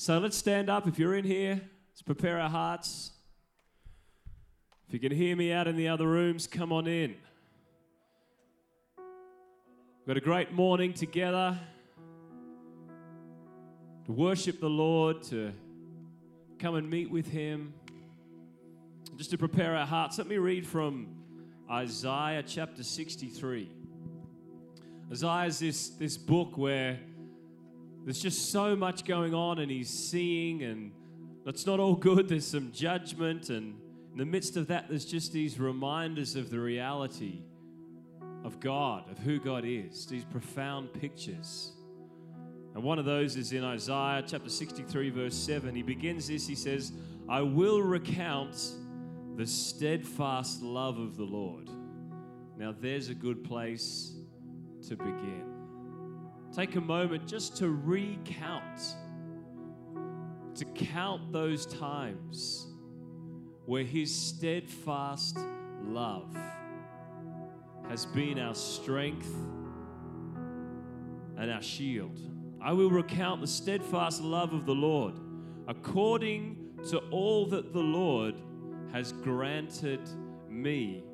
So let's stand up if you're in here. Let's prepare our hearts. If you can hear me out in the other rooms, come on in. We've got a great morning together to worship the Lord, to come and meet with Him. Just to prepare our hearts, let me read from Isaiah chapter 63. Isaiah is this, this book where there's just so much going on, and he's seeing, and it's not all good. There's some judgment, and in the midst of that, there's just these reminders of the reality of God, of who God is, these profound pictures. And one of those is in Isaiah chapter 63, verse 7. He begins this, he says, I will recount the steadfast love of the Lord. Now, there's a good place to begin. Take a moment just to recount, to count those times where His steadfast love has been our strength and our shield. I will recount the steadfast love of the Lord according to all that the Lord has granted me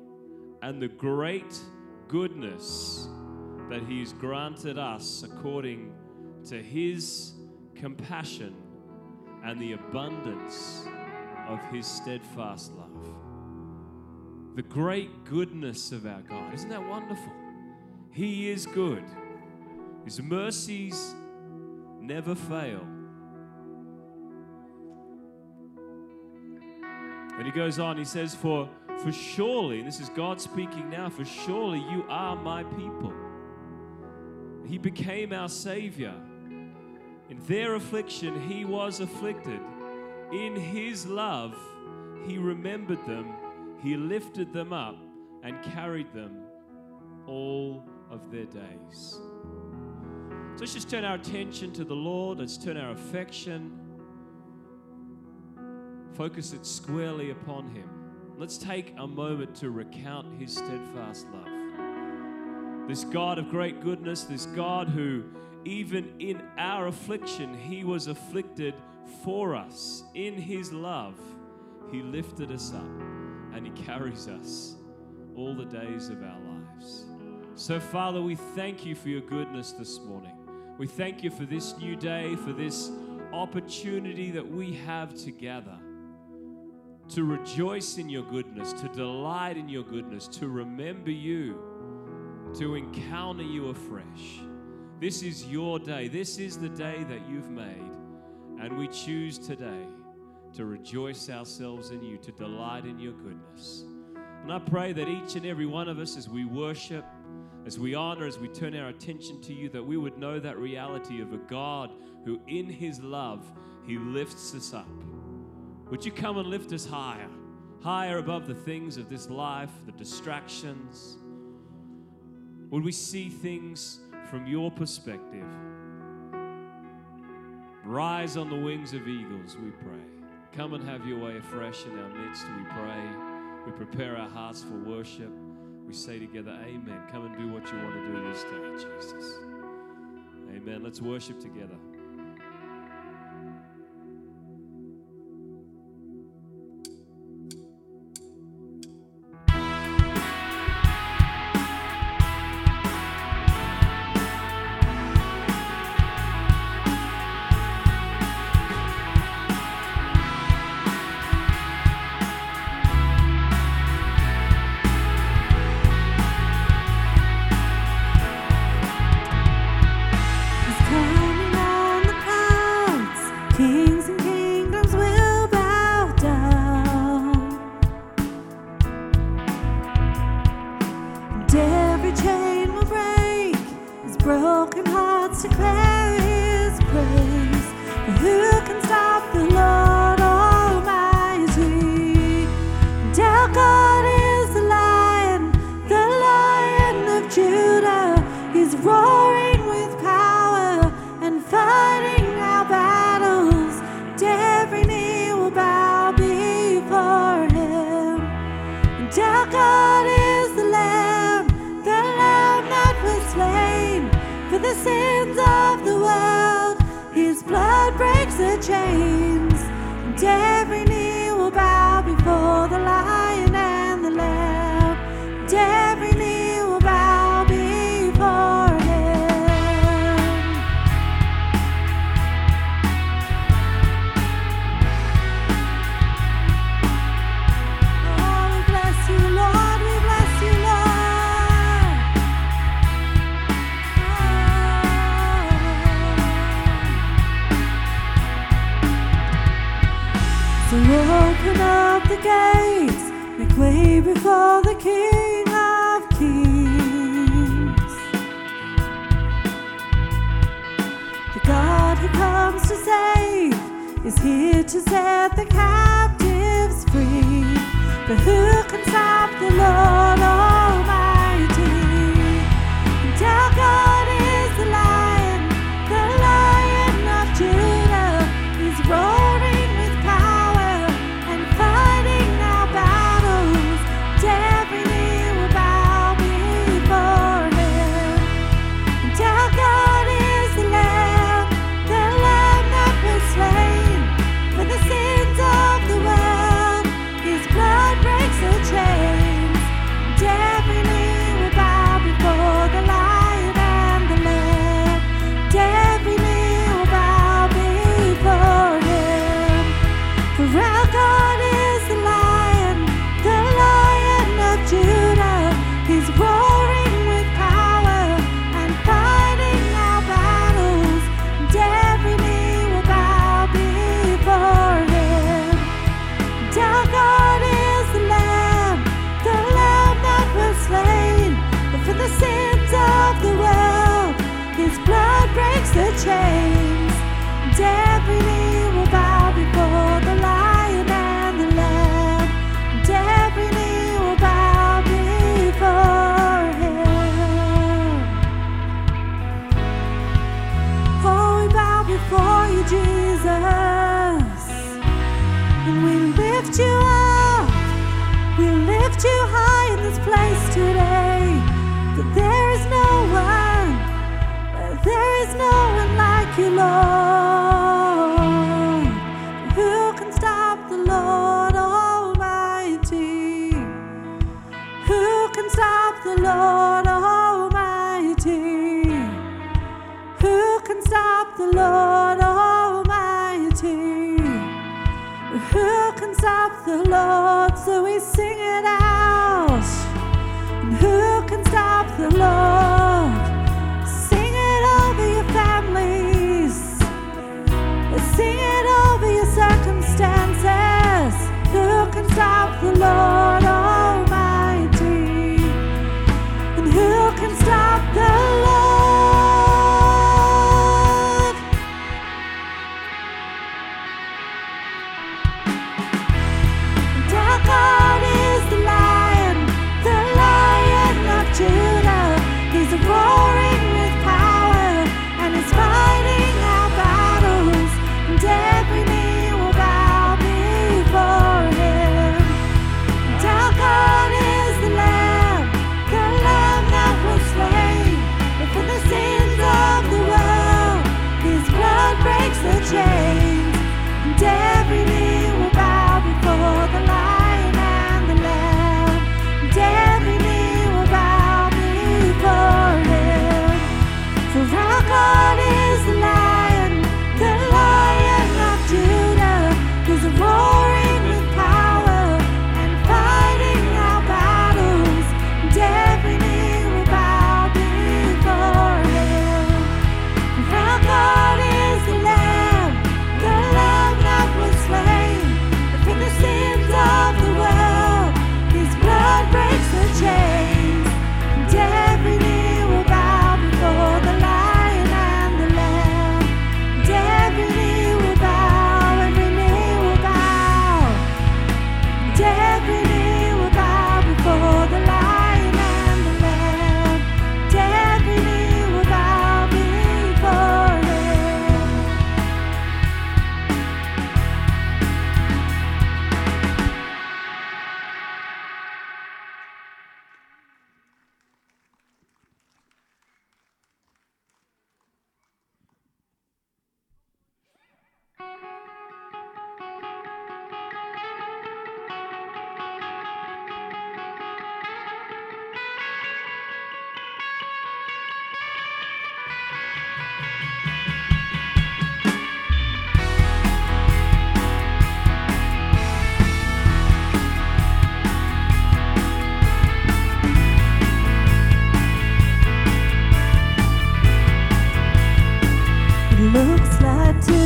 and the great goodness that He has granted us according to His compassion and the abundance of His steadfast love. The great goodness of our God. Isn't that wonderful? He is good. His mercies never fail. And he goes on, he says, For for surely, this is God speaking now, for surely you are my people. He became our Savior. In their affliction, He was afflicted. In His love, He remembered them, He lifted them up, and carried them all of their days. So let's just turn our attention to the Lord. Let's turn our affection, focus it squarely upon Him. Let's take a moment to recount His steadfast love. This God of great goodness, this God who, even in our affliction, He was afflicted for us. In His love, He lifted us up and He carries us all the days of our lives. So, Father, we thank you for your goodness this morning. We thank you for this new day, for this opportunity that we have together to rejoice in your goodness, to delight in your goodness, to remember you, to encounter you afresh. This is your day. This is the day that you've made. And we choose today to rejoice ourselves in you, to delight in your goodness. And I pray that each and every one of us, as we worship, as we honor, as we turn our attention to you, that we would know that reality of a God who, in his love, he lifts us up. Would you come and lift us higher, higher above the things of this life, the distractions? Would we see things from your perspective? Rise on the wings of eagles, we pray. Come and have your way afresh in our midst, we pray. We prepare our hearts for worship we say together, Amen. Come and do what you want to do this day, Jesus. Amen. Let's worship together. is here to set the captives free. But who can stop the Lord?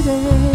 Day.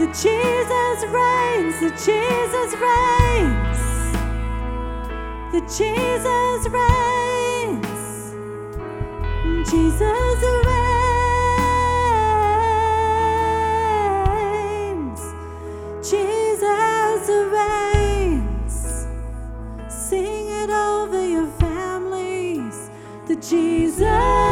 The Jesus reigns, the Jesus reigns, the Jesus reigns, Jesus reigns, Jesus reigns. Sing it over your families, the Jesus.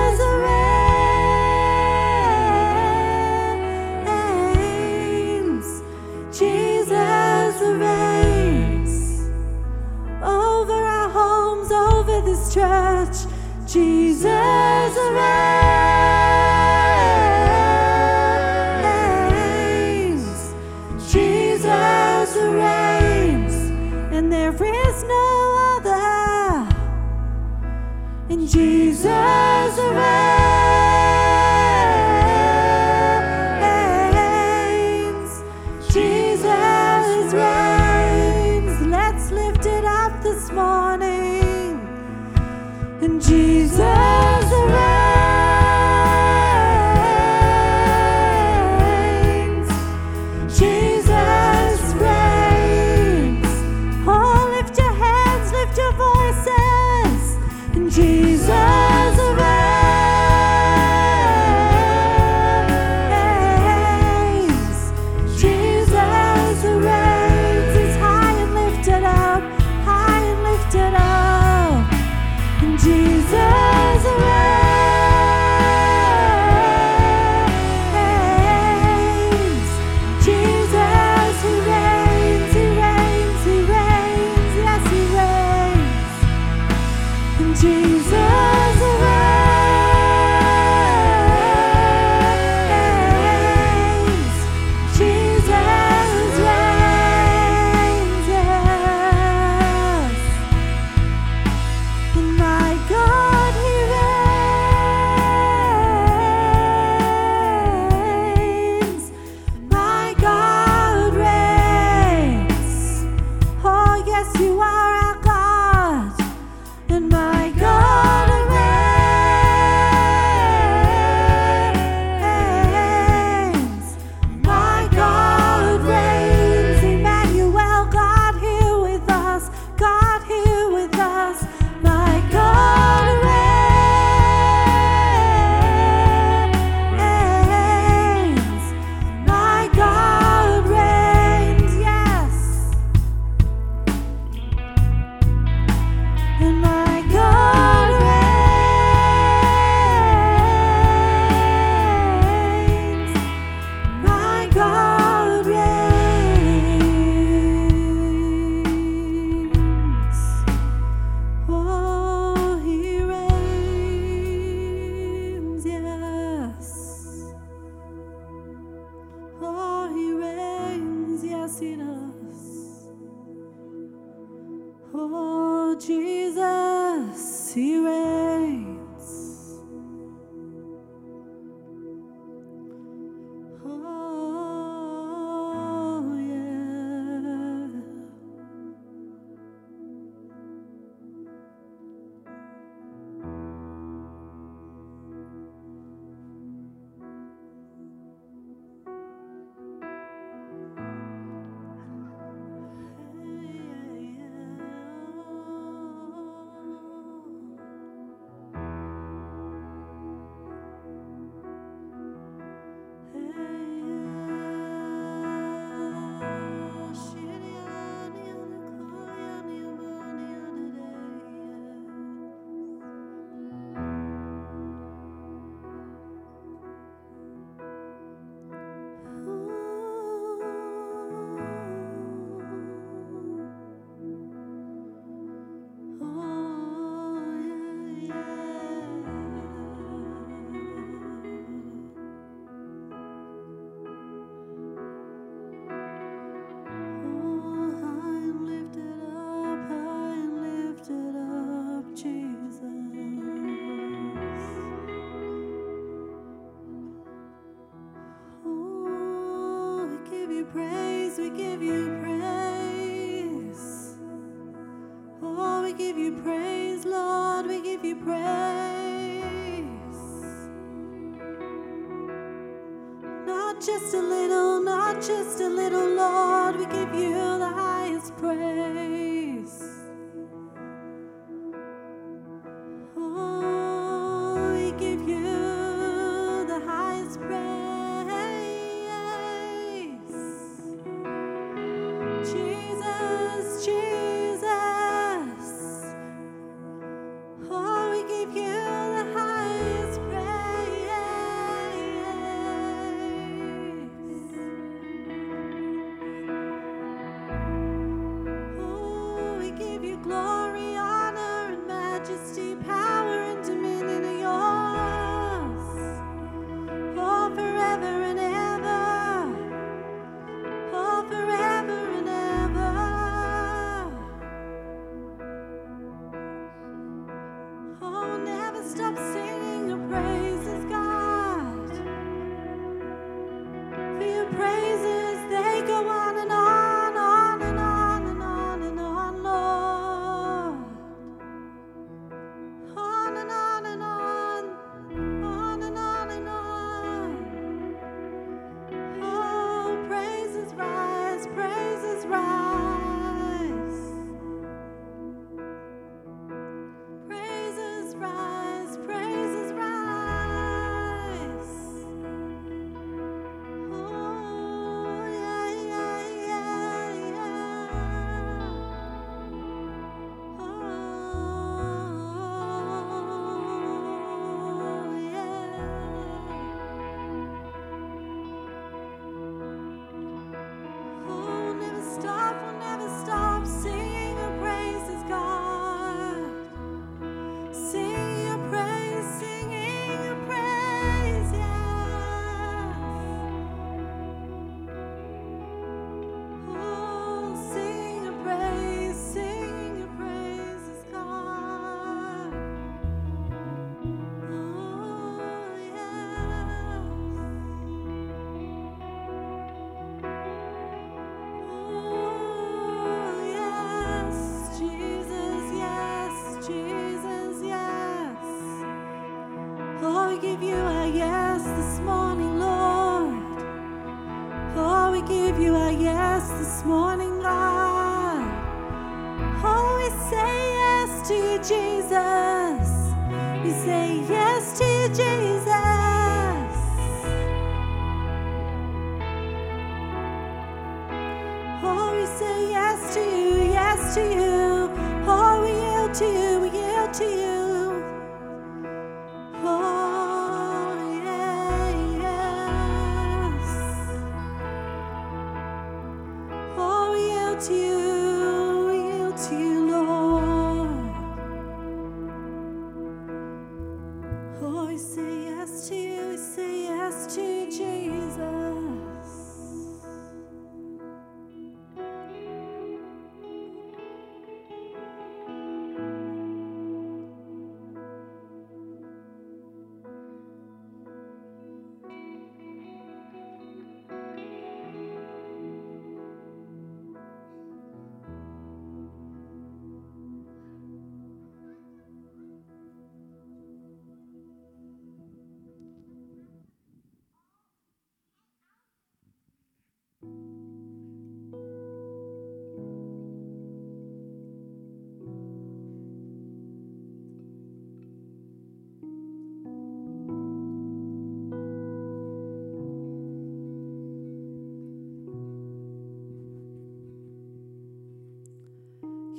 Jesus. praise, Lord, we give you praise. Not just a little, not just a little, Lord. it's you.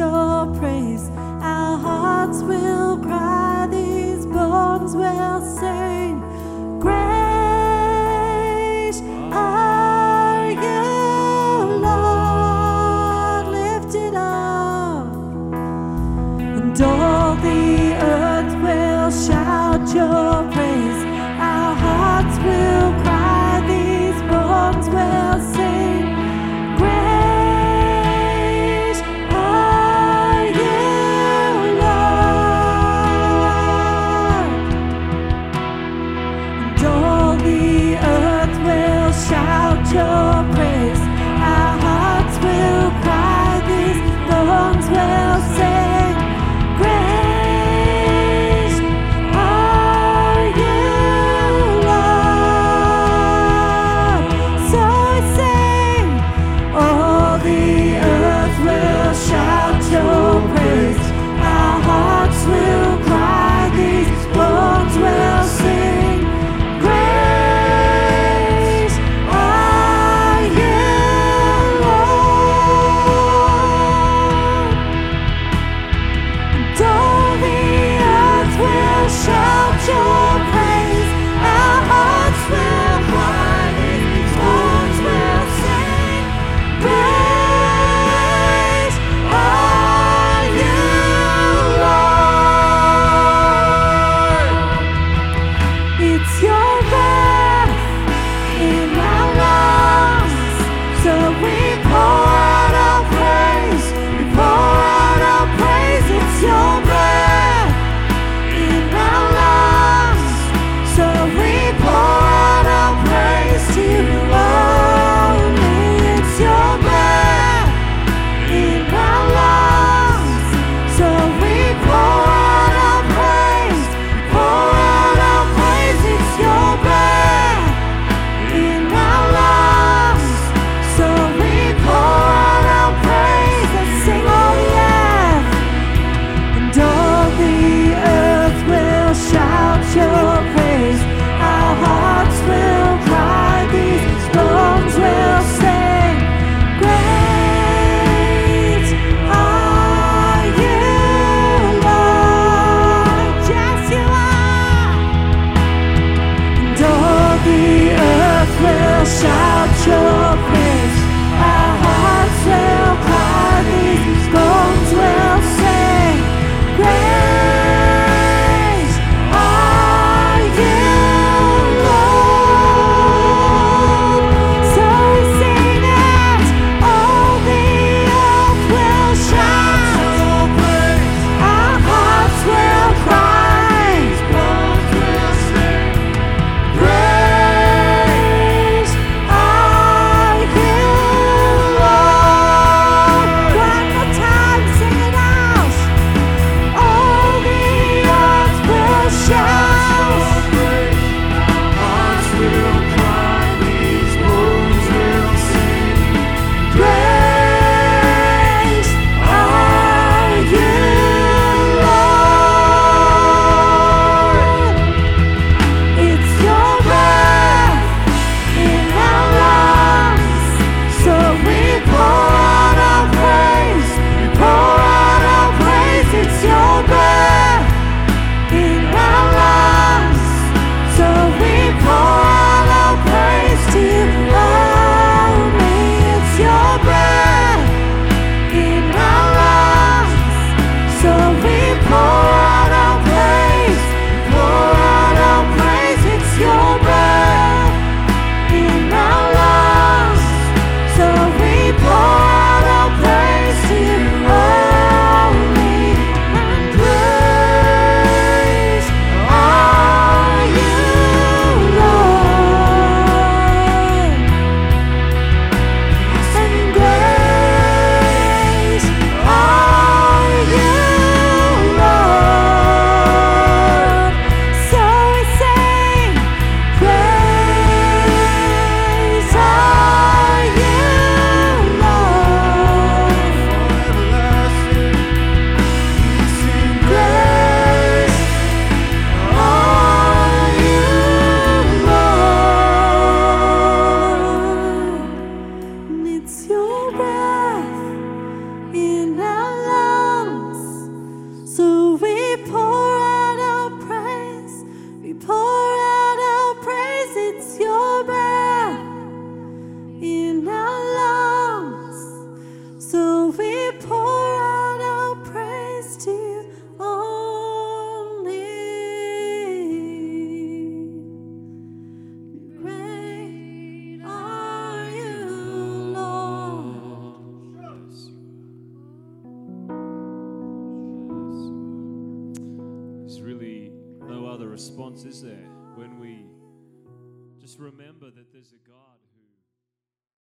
your praise. Our hearts will cry, these bones will sing. Great are you, Lord, lifted up, and all the earth will shout your.